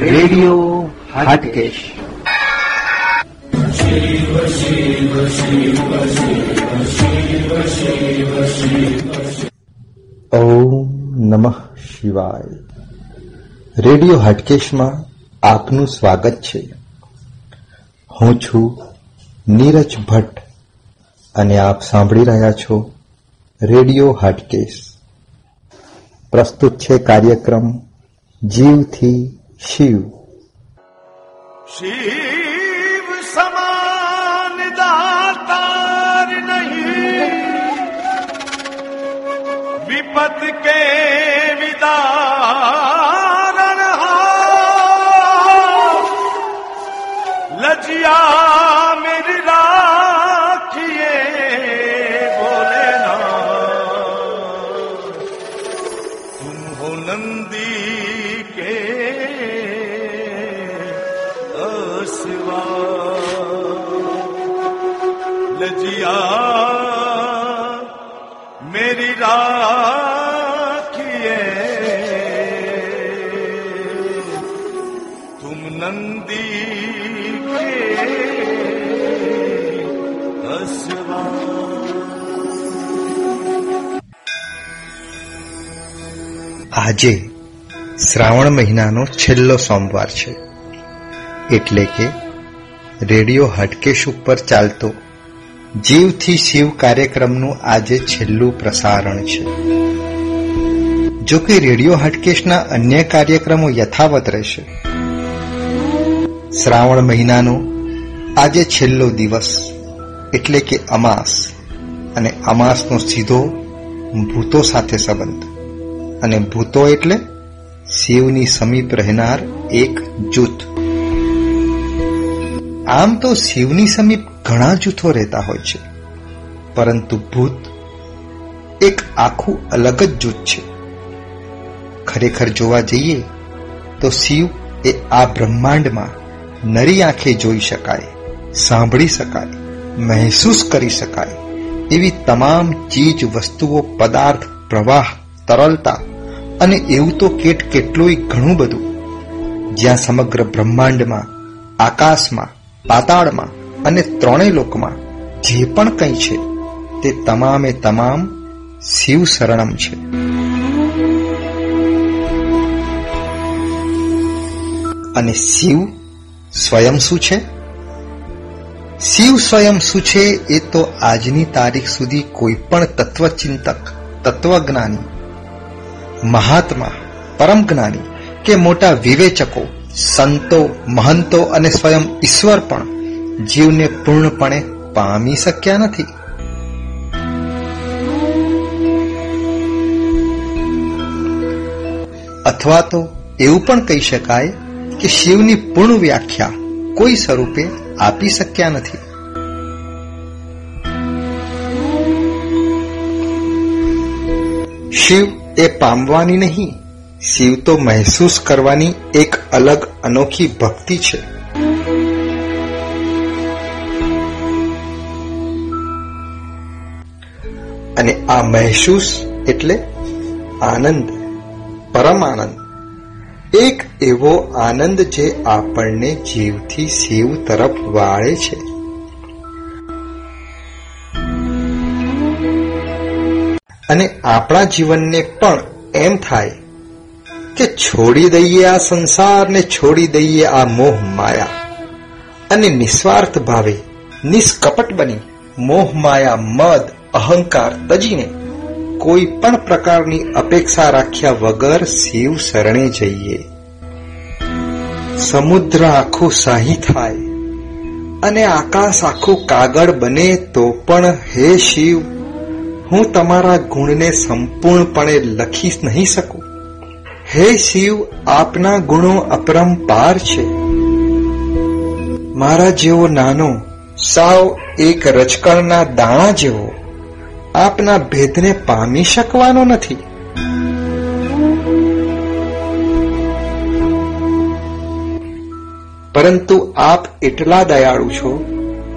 Radio Hatkesh. ઓમ નમઃ શિવાય. Radio હાટકેશમાં આપનું સ્વાગત છે. હું છું નીરજ ભટ્ટ અને આપ સાંભળી રહ્યા છો રેડિયો હાટકેશ. પ્રસ્તુત છે કાર્યક્રમ જીવથી શિવ. શિવ સમાન દાતાર નહીં. વિપત કે વિદારણ લજિયા આજે શ્રાવણ મહિનાનો છેલ્લો સોમવાર છે. એટલે કે રેડિયો હટકેશ ઉપર ચાલતો જીવથી શિવ કાર્યક્રમનું આજે છેલ્લું પ્રસારણ છે. જો કે રેડિયો હાટકેશના અન્ય કાર્યક્રમો યથાવત રહેશે. શ્રાવણ મહિનાનો આજે છેલ્લો દિવસ એટલે કે અમાસ. અને અમાસનો સીધો ભૂતો સાથે સંબંધ. અને ભૂતો એટલે શિવની સમીપ રહેનાર એક જૂથ. આમ તો શિવની સમીપ ઘણા જૂથો રહેતા હોય છે. પરંતુ ભૂત એક આખું અલગ જ જૂથ છે. ખરેખર જોવા જઈએ તો શિવ એ આ બ્રહ્માંડમાં નરી આંખે જોઈ શકાય, સાંભળી શકાય. મહેસૂસ કરી શકાય. એવી તમામ ચીજ વસ્તુઓ, પદાર્થ, પ્રવાહ, તરલતા અને એવું તો કેટ કેટલુંય ઘણું બધું. જ્યાં સમગ્ર બ્રહ્માંડમાં, આકાશમાં, પાતાળમાં અને ત્રણેય લોકમાં જે પણ કંઈ છે, તે તમામે તમામ શિવ શરણમ છે. અને શિવ સ્વયં શું છે? શિવ સ્વયં શું છે એ તો આજની તારીખ સુધી કોઈ પણ તત્વચિંતક, તત્વજ્ઞાની, મહાત્મા પરમ જ્ઞાની કે મોટા વિવેચકો, સંતો, મહંતો અને સ્વયં ઈશ્વર પણ જીવને પૂર્ણપણે પામી શક્યા નથી. અથવા તો એવું પણ કહી શકાય કે શિવની પૂર્ણ વ્યાખ્યા કોઈ સ્વરૂપે આપી શક્યા નથી. શિવ એ પામવાની નહીં, શિવ તો મહેસૂસ કરવાની એક અલગ અનોખી ભક્તિ છે. અને આ મહેસૂસ એટલે આનંદ, પરમ આનંદ. એક એવો આનંદ જે આપણને જીવથી શિવ તરફ વાળે છે. અને આપણા જીવનને પણ એમ થાય કે છોડી દઈએ આ સંસારને છોડી દઈએ આ મોહ માયા. અને નિસ્વાર્થ ભાવે, નિષ્કપટ બની મોહ માયા, મદ, અહંકાર તજીને કોઈ પણ પ્રકારની અપેક્ષા રાખ્યા વગર શિવ શરણે જઈએ. સમુદ્ર આખું શાહી થાય અને આકાશ આખું કાગળ બને તો પણ હે શિવ, હું તમારા ગુણને સંપૂર્ણપણે લખી નહીં શકું. હે શિવ, આપના ગુણો અપરંપાર છે. મારા જેવો નાનો, સાવ એક રજકણના દાણા જેવો આપના ભેદને પામી શકવાનો નથી. પરંતુ આપ એટલા દયાળુ છો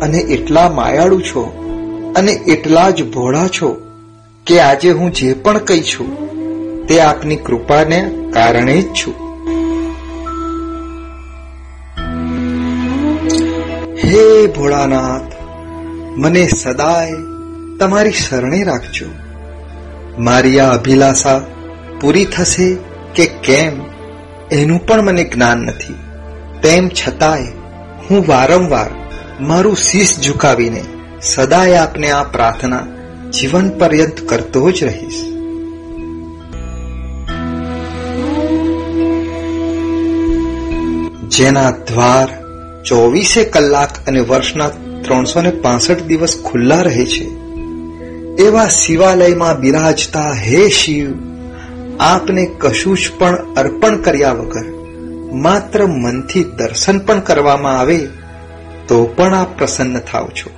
અને એટલા માયાળુ છો અને એટલા જ ભોળા છો કે આજે હું જે પણ કહી છું, તે આપની કૃપાને કારણે જ છું. હે ભોળાનાથ, મને સદાય તમારી શરણે રાખજો. મારી આ અભિલાષા પૂરી થશે કે કેમ, એનું પણ મને જ્ઞાન નથી. તેમ છતાંય હું વારંવાર મારું શીશ ઝુકાવીને સદાય આપને આ પ્રાર્થના જીવન પર્યંત કરતો જ રહીશ. જેના દ્વાર ચોવીસે કલાક અને વર્ષના ત્રણસો ને દિવસ ખુલ્લા રહે છે. એવા શિવાલયમાં બિરાજતા હે શિવ, આપને કશું જ પણ અર્પણ કર્યા વગર, માત્ર મનથી દર્શન પણ કરવામાં આવે, તો પણ આપ પ્રસન્ન થાવ છો.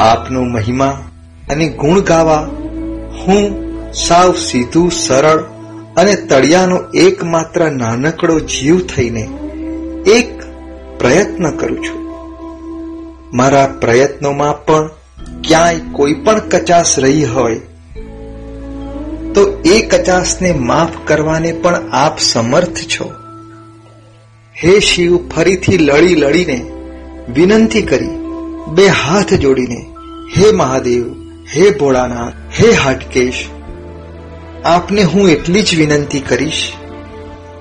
આપનો મહિમા અને ગુણ ગાવા, હું સાવ સીધું, સરળ અને તળિયાનો એકમાત્ર નાનકડો જીવ થઈને એક પ્રયત્ન કરું છું. મારા પ્રયત્નોમાં પણ ક્યાંય કોઈ પણ કચાશ રહી હોય, તો એ કચાશને માફ કરવાને પણ આપ સમર્થ છો. હે શિવ, ફરીથી લડી લડીને વિનંતી કરી, બે હાથ જોડીને, હે મહાદેવ, હે ભોળાનાથ, હે હાટકેશ, આપને હું એટલી જ વિનંતી કરીશ,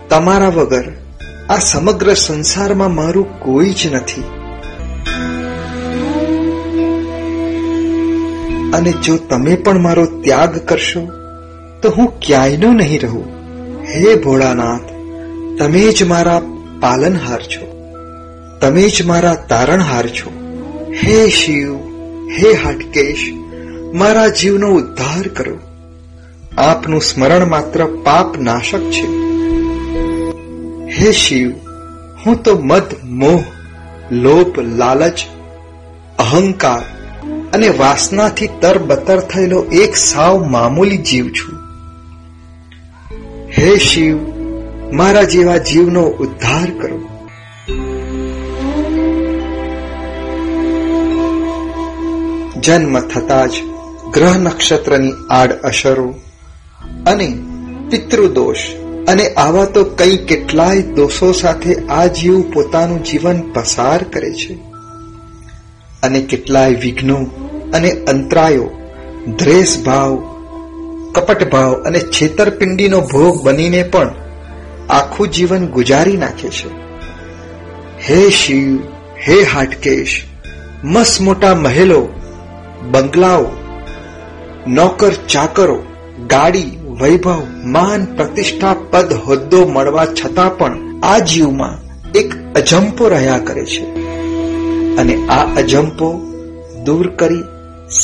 તમારા વગર આ સમગ્ર સંસારમાં મારું કોઈ જ નથી. અને જો તમે પણ મારો ત્યાગ કરશો, તો હું ક્યાંયનો નહીં રહું. હે ભોળાનાથ, તમે જ મારા પાલનહાર છો. તમે જ મારા તારણહાર છો. હે શિવ, હે હાટકેશ, મારા જીવનો ઉદ્ધાર કરો. આપનું સ્મરણ માત્ર પાપ નાશક છે. હે શિવ, હું તો મદ, મોહ, લોભ, લાલચ, અહંકાર અને વાસનાથી તરબતર થયેલો એક સાવ મામૂલી જીવ છું. હે શિવ, મારા જેવા જીવનો ઉદ્ધાર કરો. જન્મ થતા જ ગ્રહ નક્ષત્રની આડ અસરો અને પિતૃદોષ અને આવા તો કઈ કેટલાય દોષો સાથે આ જીવ પોતાનું જીવન પસાર કરે છે. અને કેટલાય વિઘ્નો અને અંતરાયો દ્રેષ ભાવ, કપટ ભાવ અને છેતરપિંડીનો ભોગ બનીને પણ આખું જીવન ગુજારી નાખે છે. હે શિવ, હે હાટકેશ, મસ મોટા મહેલો, બંગલાઓ, નોકર ચાકરો, ગાડી, વૈભવ, માન પ્રતિષ્ઠા પદ હોદ્દો મળવા છતાં પણ આ જીવમાં એક અજંપો રહ્યા કરે છે. અને આ અજંપો દૂર કરી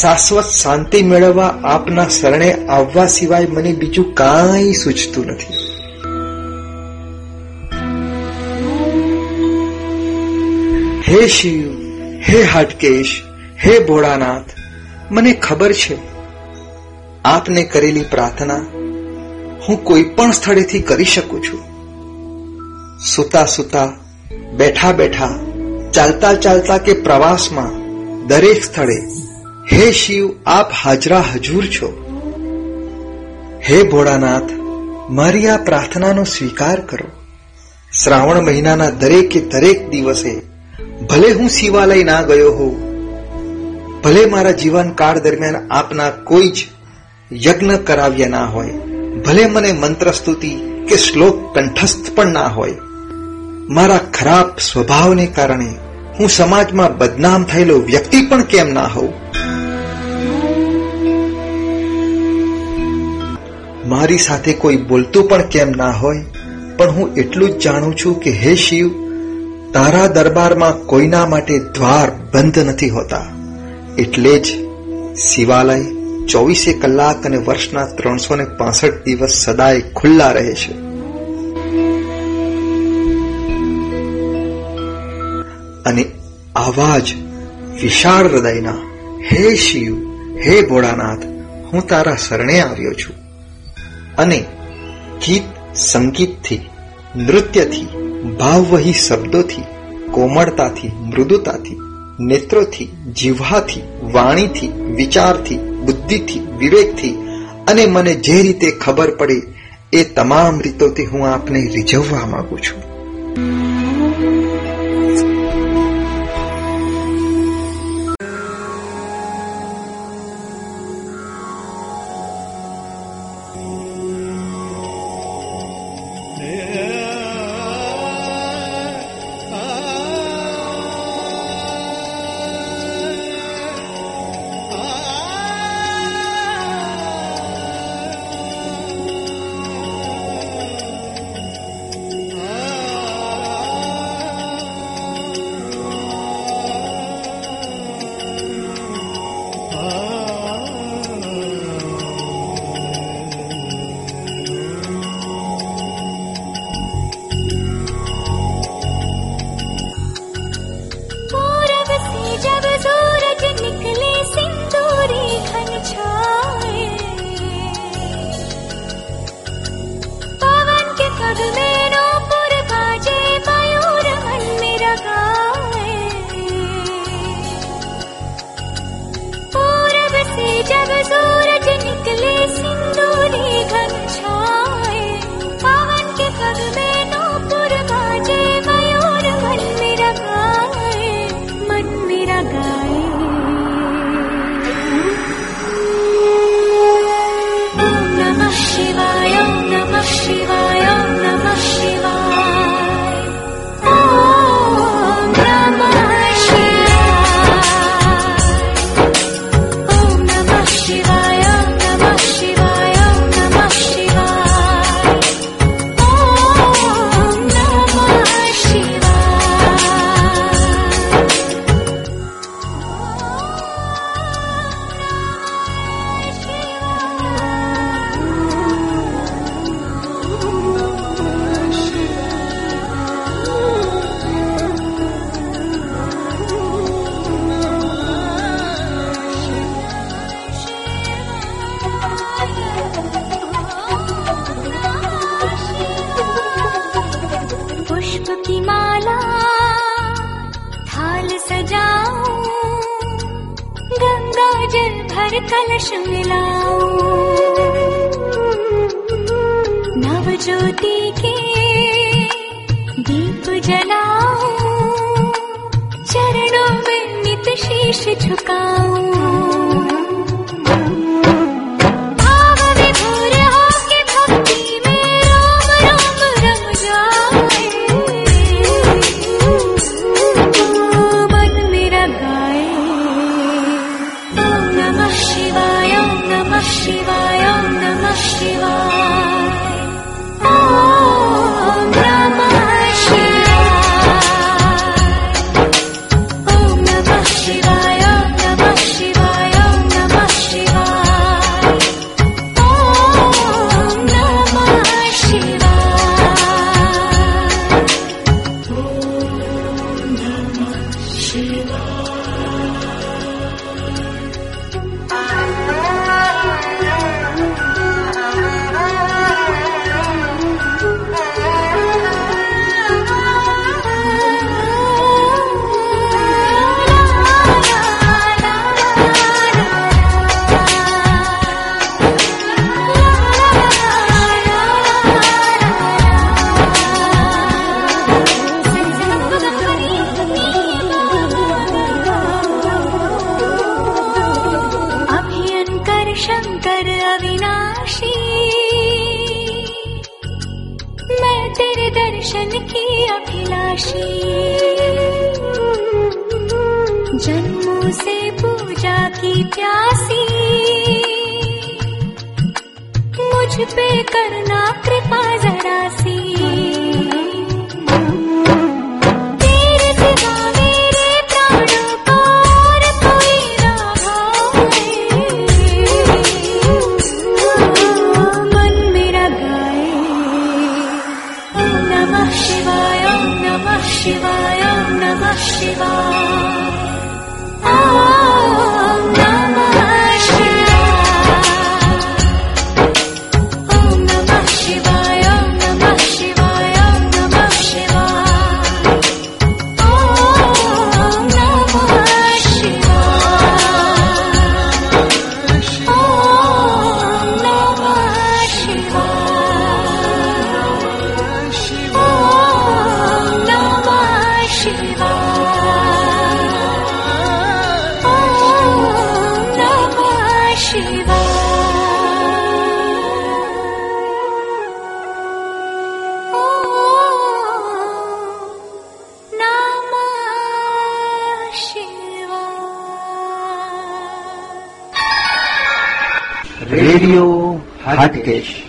શાશ્વત શાંતિ મેળવવા આપના શરણે આવવા સિવાય મને બીજું કાંઈ સૂચતું નથી. હે શિવ, હે હાટકેશ, હે ભોળાનાથ, મને ખબર છે, આપને કરેલી પ્રાર્થના હું કોઈ પણ સ્થળેથી કરી શકું છું. સુતા સુતા બેઠા બેઠા ચાલતા ચાલતા કે પ્રવાસમાં, દરેક સ્થળે, હે શિવ, આપ હાજરા હજૂર છો. હે ભોળાનાથ, મારી આ પ્રાર્થનાનો સ્વીકાર કરો. શ્રાવણ મહિનાના દરેકે દરેક દિવસે, ભલે હું શિવાલય ના ગયો હોઉં, ભલે મારા જીવનકાળ દરમિયાન આપના કોઈ જ યજ્ઞ કરાવ્યા ના હોય, ભલે મને મંત્ર સ્તુતિ કે શ્લોક કંઠસ્થ પણ ના હોય, મારા ખરાબ સ્વભાવને કારણે હું સમાજમાં બદનામ થયેલો વ્યક્તિ પણ કેમ ના હોઉં? મારી સાથે કોઈ બોલતું પણ કેમ ના હોય? પણ હું એટલું જ જાણું છું કે હે શિવ, તારા દરબારમાં કોઈના માટે દ્વાર બંધ નથી હોતા. એટલે જ શિવાલય ચોવીસે કલાક અને વર્ષના ત્રણસો ને દિવસ સદાય ખુલ્લા રહે છે. અને આવા જ વિશાળ હૃદયના, હે શિવ, હે ભોળાનાથ, હું તારા શરણે આવ્યો છું. અને ગીત સંગીતથી, નૃત્યથી, ભાવવહી શબ્દોથી, કોમળતાથી, મૃદુતાથી, નેત્રોથી જીવાથી વાણીથી, વિચારથી, બુદ્ધિથી, વિવેકથી અને મને જે રીતે ખબર પડે એ તમામ રીતોથી હું આપને રીઝવવા માંગુ છું. कलश मिलाओ नव ज्योति के दीप जलाओ चरणों में नित शीश झुका Hard.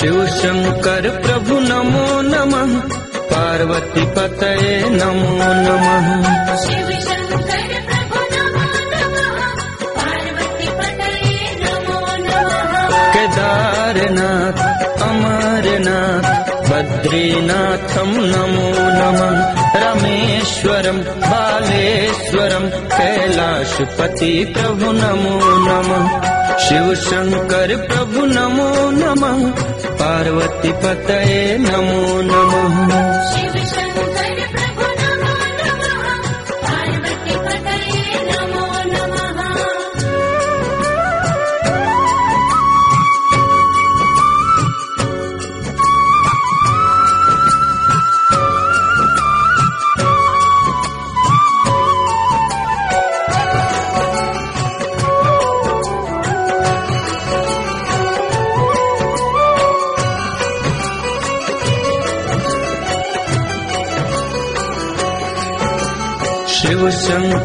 शिव शङ्कर प्रभु नमो नमः। पार्वती पतये नमो नमः। केदारनाथ अमरनाथ बद्रीनाथं नमो नमः। रमेश्वरं बालेश्वरं कैलाशपति प्रभु नमो नमः। शिव शङ्कर प्रभु नमो नमः। पार्वती पतये नमो नमः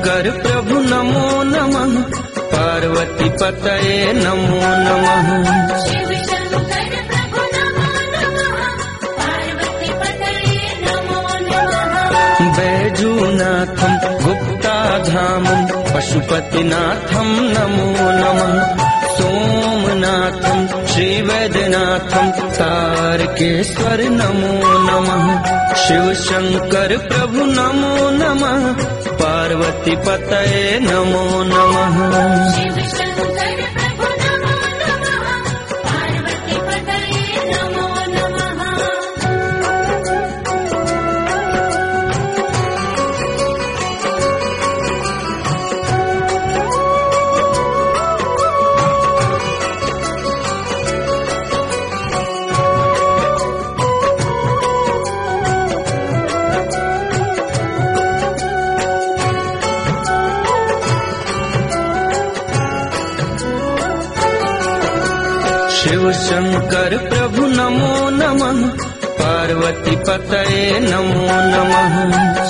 शङ्कर प्रभु नमो नमः पार्वती पतये नमो नमः बैजूनाथं गुप्ताधामं पशुपतिनाथं नमो नमः सोमनाथं श्रीवैद्यनाथं तारकेश्वर नमो नमः शिव शङ्कर प्रभु नमो नमः પાર્વતી પતય નમો નમઃ. पार्वती पतये नमो नमः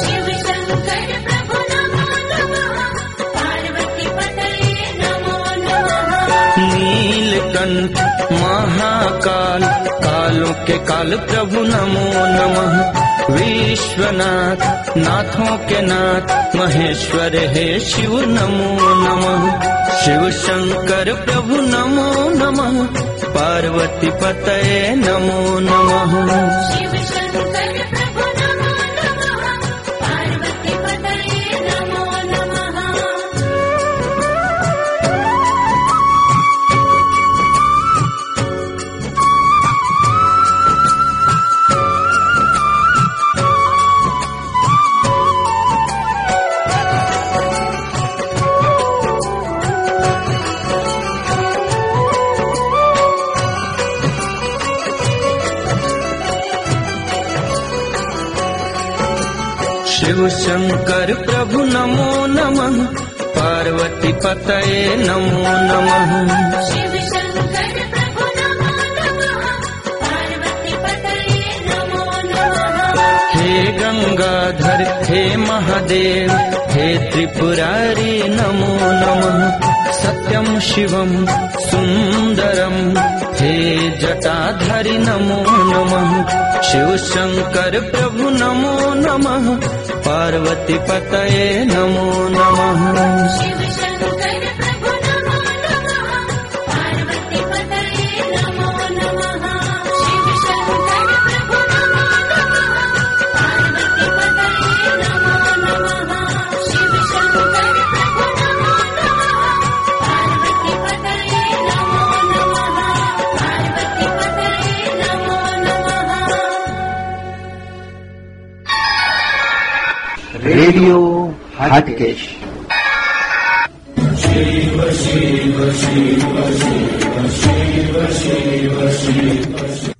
शिव शङ्कर प्रभु नमो नमः पार्वती पतये नमो नमः नीलकंठ महाकाल कालों के काल प्रभु नमो नमः विश्वनाथ नाथों के नाथ महेश्वर हे शिव नमो नमः शिव शंकर प्रभु नमो नमः पार्वती पतये नमो नमः नमो नमः। पार्वती पतये नमो नमः। शिव शङ्कर प्रभु नमो नमः। पार्वती पतये नमो नमः। हे गंगाधर हे महादेव हे त्रिपुरारी नमो नमः। सत्यं शिवं सुन्दरं हे जटाधरि नमो नमः। शिव शंकर प्रभु नमो नमः पार्वतीपतये नमो नमः। હાટકેશ શિવ શિવ શિવ શિવ શિવ શિવ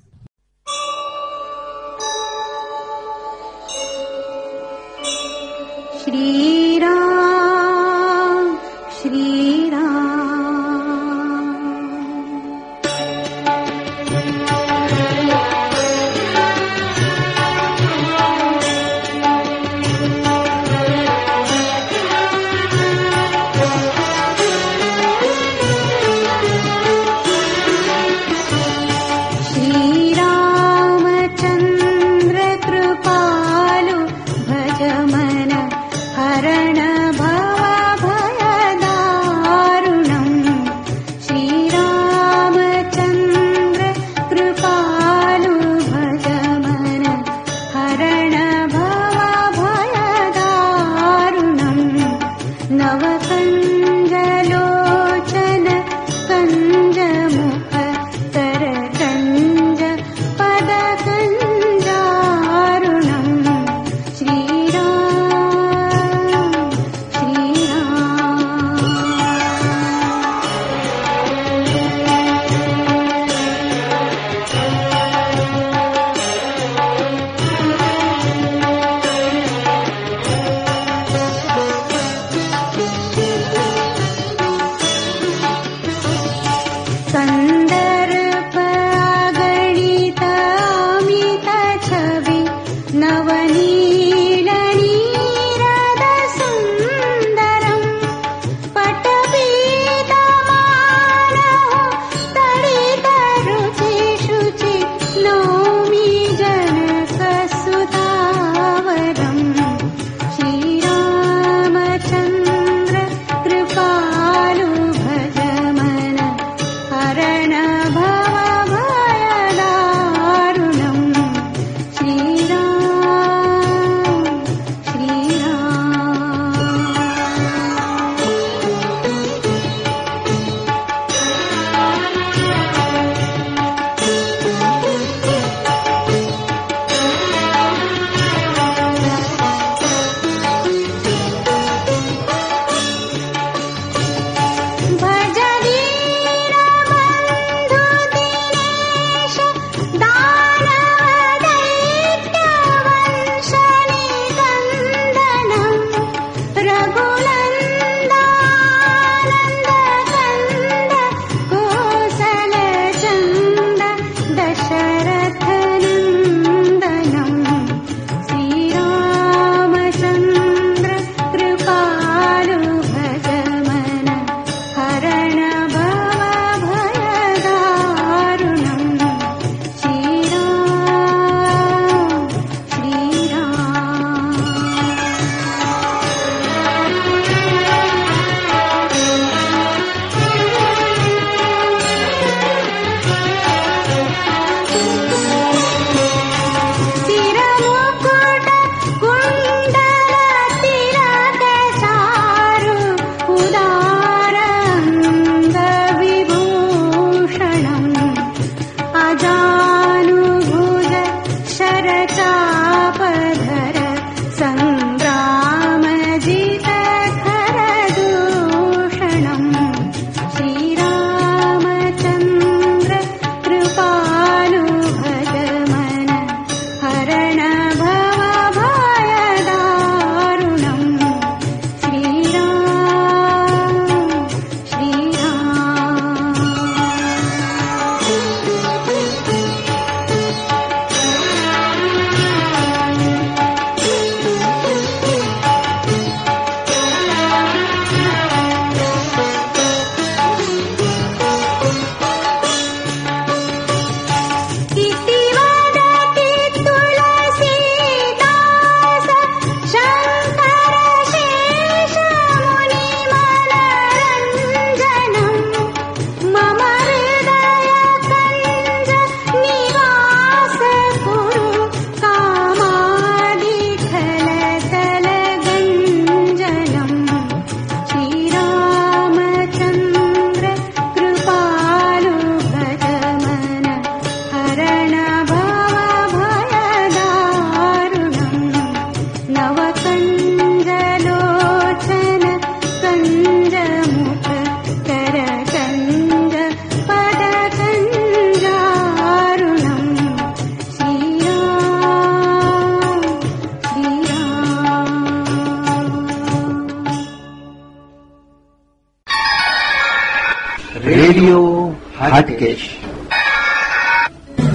રેડિયો હાટકેશ.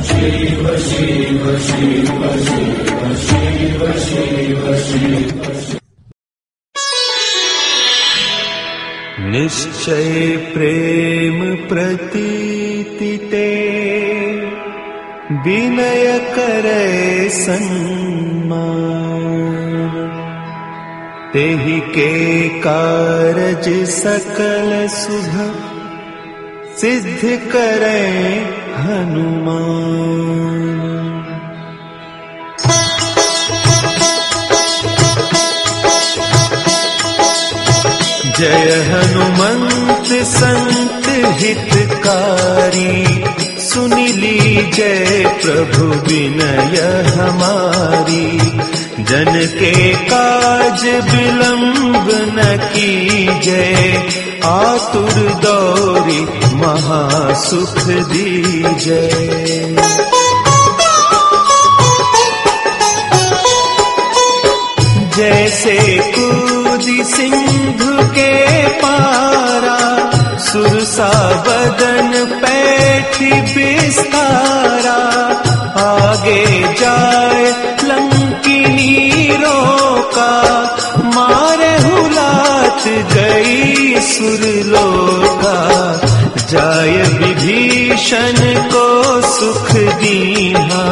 શિવ શિવ શિવ શિવ શિવ શિવ નિશ્ચય પ્રેમ પ્રતીતિતે વિનય કરે સન્માન. કે કારજ સકલ સુધ સિદ્ધ કરે હનુમાન જય હનુમંત संत हितकारी सुनिली जय प्रभु विनय हमारी। जन के काज विलंब न की जय आतुर दौरी महासुख दीजय जैसे कूदी सिंधु के पारा सुरसा बदन पैठी बिस्तारा आगे जाए लंकिनी रोका मारे हुलात गई सुरलोका जाय विभीषण को सुख दीहा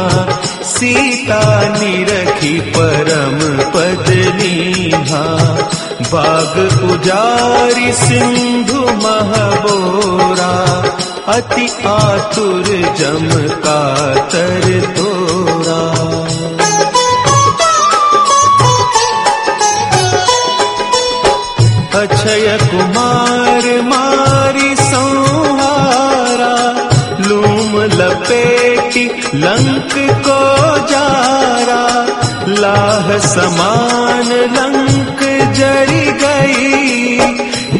सीता निरखी परम पद लीहा बाग उजारी सिंधु महबोरा, अति आतुर जम कातर तोरा। अक्षय कुमार मारी संहारा, लूम लपेटी लंक को जारा, लाह समान लंक जरी गई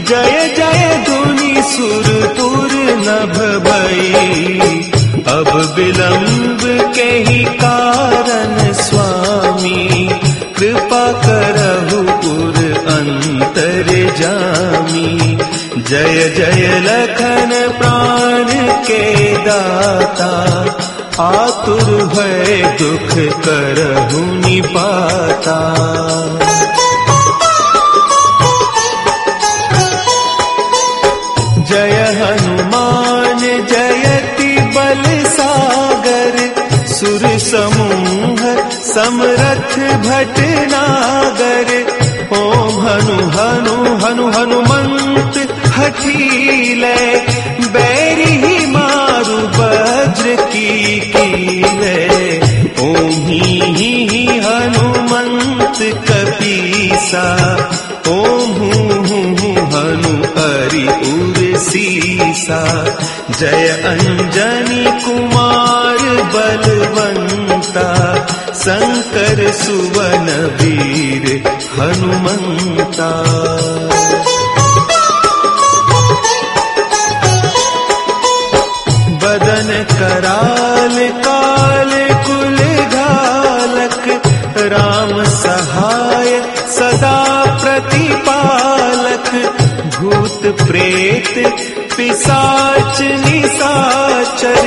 जय जय धुनि सुरपुर नभ भई अब विलंब के ही कारण स्वामी कृपा करहु पुर अंतर जामी जय जय लखन प्राण के दाता आतुर भय दुख करहु निपाता समरथ भटनागर ओम हनु हनु हनु हनुमंत हठीले बैरी ही मारु वज्र की कीले ओम ही ही ही हनुमंत कपीसा ओम हूँ हूँ हूँ हनु हरि उर सीसा जय अंजनी कुमार बलवंता शंकर सुवन वीर हनुमंता। बदन कराल काल कुल घालक राम सहाय सदा प्रतिपालक। भूत प्रेत पिसाच निसाचर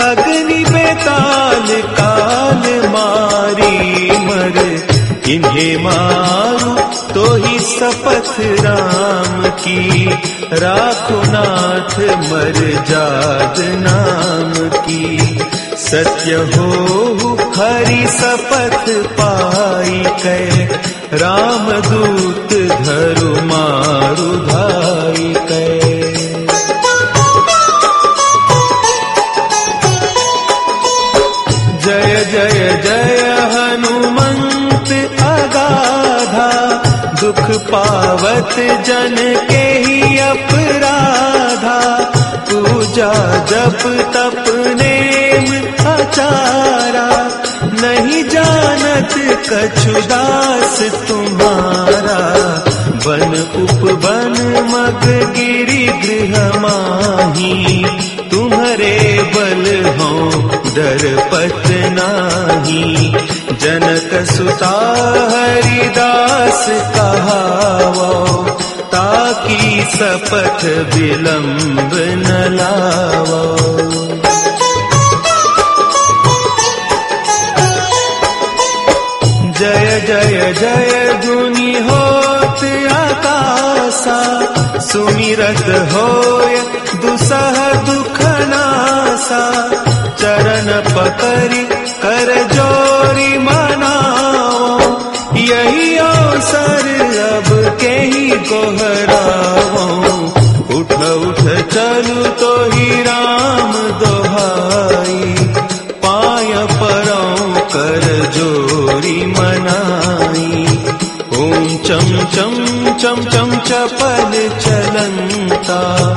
अग्नि बेताल काल मारी मर। इन्हें मारू तो ही शपथ राम की। राखो नाथ मर जाद नाम की। सत्य हो हरि शपथ पाई कै राम दूत धरु मारु धाई दुख पावत जन के ही अपराधा पूजा जप तप नेम आचारा नहीं जानत कछुदास तुम्हारा बन उपवन मग गिरी गृह माही तुम्हारे बल हो डर पत नाही जनक सुता हरिदास कहावो ताकि सपथ विलंब न लावो। जय जय जय गुनी होत आकाशा सुमिरत होय दुसह दुख ચરણ પકરી કર જોરી મનાવો યહી અવસર લબ કેહી કો હરાવો ઉઠ ઉઠ ચલુ તો હી રામ દોહાઈ પાય પરો કર જોરી મનાઈ ઓમ ચમ ચમ ચમ ચમ ચપલ ચલંતા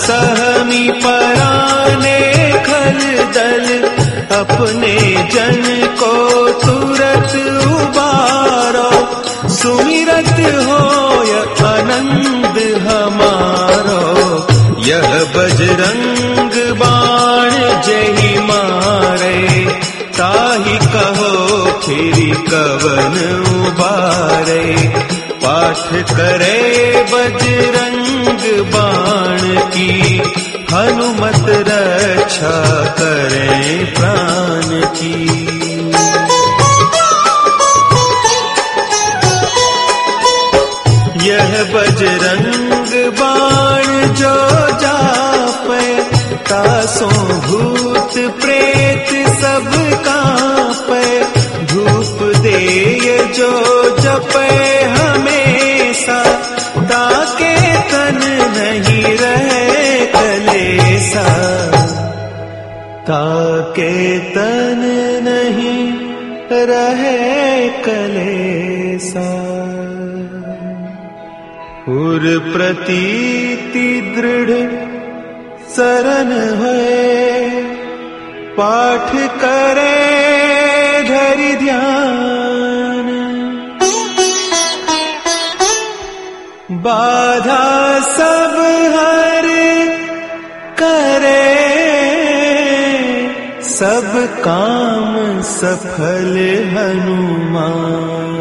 सहमी पराने खल दल, अपने जन को तुरत उबारो। सुमिरत होय आनंद हमारो, यह बजरंग बाण जही मारे। ताही कहो, फिर कवन उबारे। पाठ करे बजरंग बाण की हनुमत रक्षा करे प्राण की। यह बजरंग बाण जो जापे, तासों भूत प्रेत सब कांपे, धूप दे जो जपे हमेशा ताके तन नहीं कलेसा। उर प्रतीति दृढ़ शरण है पाठ करे धरि ध्यान। बाधा सब हर करे काम सफल हनुमान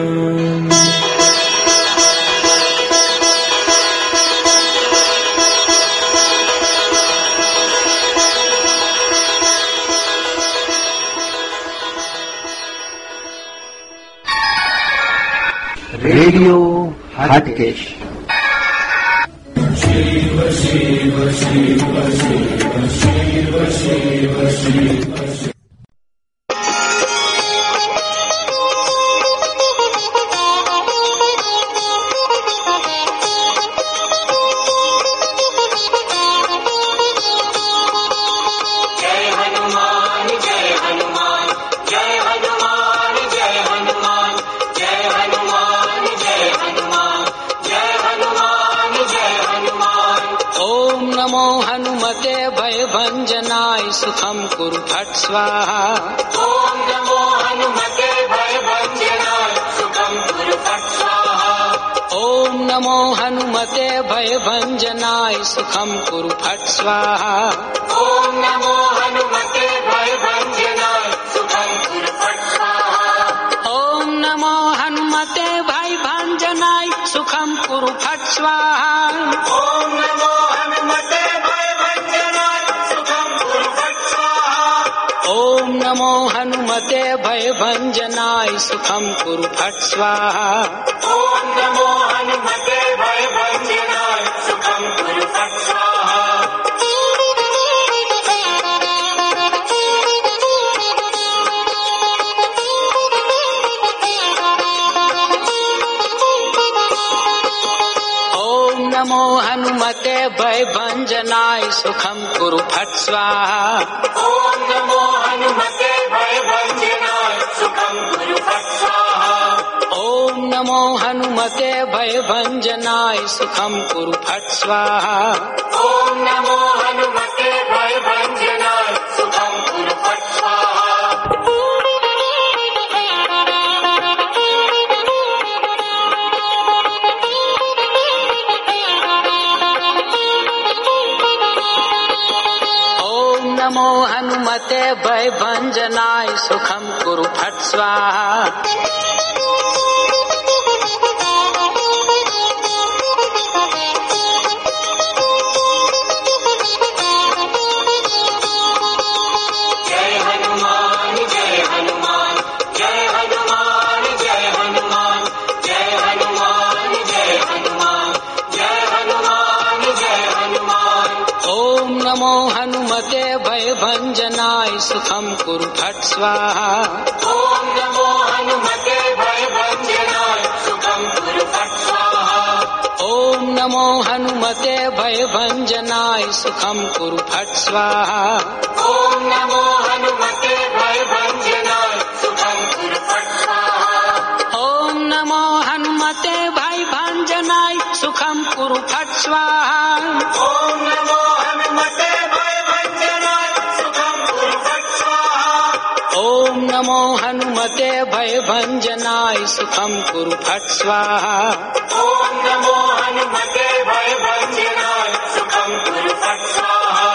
रेडियो हाटकेश शिव शिव शिव शिव शिव शिव शिव हनुमते भयभञ्जनाय सुखं कुरु फट् स्वाहा ॐ नमो हनुमते भयभञ्जनाय सुखं कुरु फट् स्वाहा ॐ नमो हनुमते भयभञ्जनाय सुखं कुरु फट् स्वाहा ॐ नमो हनुमते भयभञ्जनाय सुखं कुरु फट् स्वाहा ॐ नमो हनुमते भयभञ्जनाय सुखं कुरु फट् स्वाहा સુખમ કુરુ ફટ સ્વાહા ઓમ નમો હનુમતે ભય ભંજનાય સુખમ કુરુ ફટ સ્વાહા ઓમ નમો હનુમતે ભય ભંજનાય સુખમ કુરુ ફટ સ્વાહા ઓમ નમો હનુમતે भय भञ्जनाय सुखं कुरु फट् स्वाहा स्वाहा ॐ नमो हनुमते भयभञ्जनाय सुखं कुरु फट् स्वाहा ॐ नमो हनुमते भय भञ्जनाय सुखं कुरु फट् स्वाहा ॐ नमो हनुमते भयभञ्जनाय सुखं कुरु फट् स्वाहा ॐ नमो हनुमते भय भञ्जनाय सुखं कुरु फट् स्वाहा ॐ नमो ॐ नमो हनुमते भय भञ्जनाय सुखं कुरु फट् स्वाहा ॐ नमो हनुमते भयभञ्जनाय सुखं कुरु फट् स्वाहा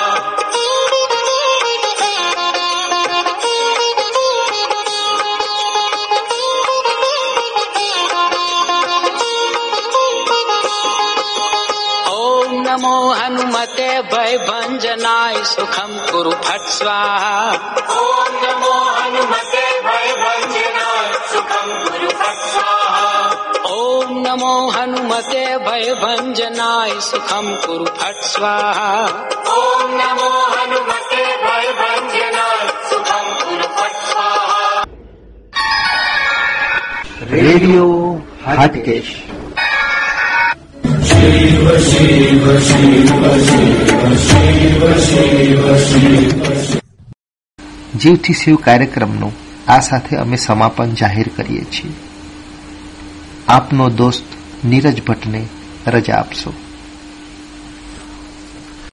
ॐ नमो हनुमते भय भञ्जनाय सुखं कुरु फट् स्वाहा ॐ नमो ॐ नमो हनुमते भय भञ्जनाय सुखं कुरु फट् स्वाहा ॐ नमो हनुमते भयभञ्जनाय सुखं कुरु फट् स्वाहा रेडियो हाटकेश જીવથી શિવ કાર્યક્રમનું આ સાથે અમે સમાપન જાહેર કરીએ છીએ આપનો દોસ્ત નીરજ ભટ્ટને રજા આપશો.